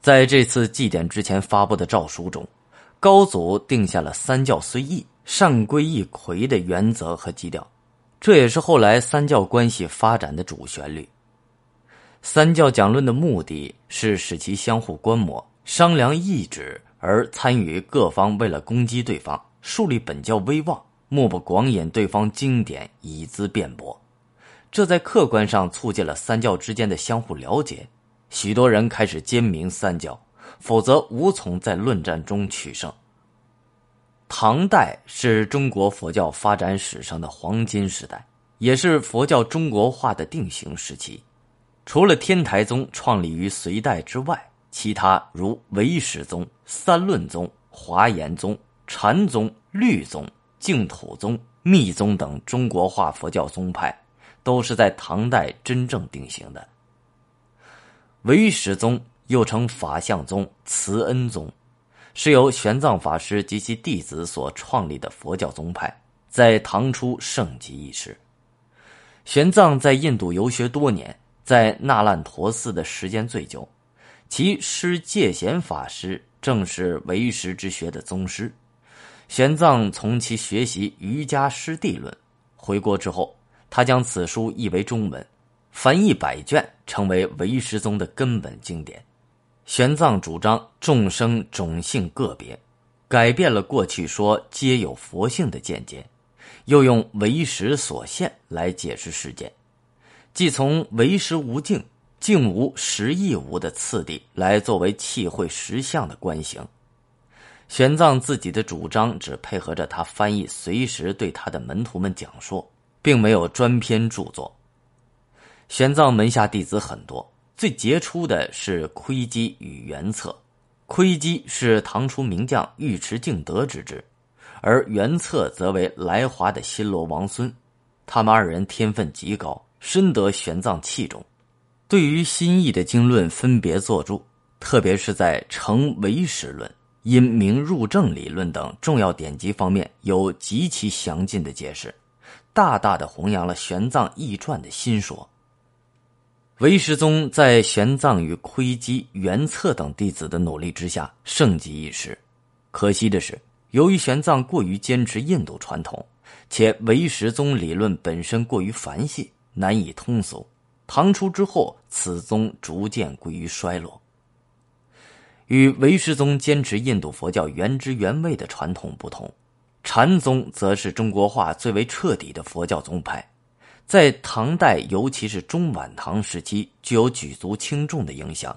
在这次祭典之前发布的诏书中，高祖定下了“三教虽异，善归一揆”的原则和基调，这也是后来三教关系发展的主旋律。三教讲论的目的是使其相互观摩、商量意志，而参与各方为了攻击对方、树立本教威望，莫不广引对方经典以资辩驳。这在客观上促进了三教之间的相互了解。许多人开始兼明三教，否则无从在论战中取胜。唐代是中国佛教发展史上的黄金时代，也是佛教中国化的定型时期。除了天台宗创立于隋代之外，其他如唯识宗、三论宗、华严宗、禅宗、律宗、净土宗、密宗等中国化佛教宗派，都是在唐代真正定型的。唯识宗又称法相宗、慈恩宗，是由玄奘法师及其弟子所创立的佛教宗派，在唐初盛极一时。玄奘在印度游学多年，在那烂陀寺的时间最久，其师戒贤法师正是唯识之学的宗师。玄奘从其学习瑜伽师地论，回国之后，他将此书译为中文。翻译百卷，成为唯识宗的根本经典。玄奘主张众生种性个别，改变了过去说皆有佛性的见解，又用唯识所现来解释世间，即从唯识无境、境无实亦无的次第来作为契会实相的观行。玄奘自己的主张只配合着他翻译，随时对他的门徒们讲说，并没有专篇著作。玄奘门下弟子很多，最杰出的是窥基与元策。窥基是唐初名将尉迟敬德之侄，而元策则为来华的新罗王孙。他们二人天分极高，深得玄奘器重。对于新译的经论分别作注，特别是在成唯识论、因明入正理论等重要典籍方面，有极其详尽的解释，大大的弘扬了玄奘译传的新说。唯识宗在玄奘与窥基、元策等弟子的努力之下盛极一时。可惜的是，由于玄奘过于坚持印度传统，且唯识宗理论本身过于繁细，难以通俗。唐初之后，此宗逐渐归于衰落。与唯识宗坚持印度佛教原汁原味的传统不同，禅宗则是中国化最为彻底的佛教宗派。在唐代，尤其是中晚唐时期，具有举足轻重的影响。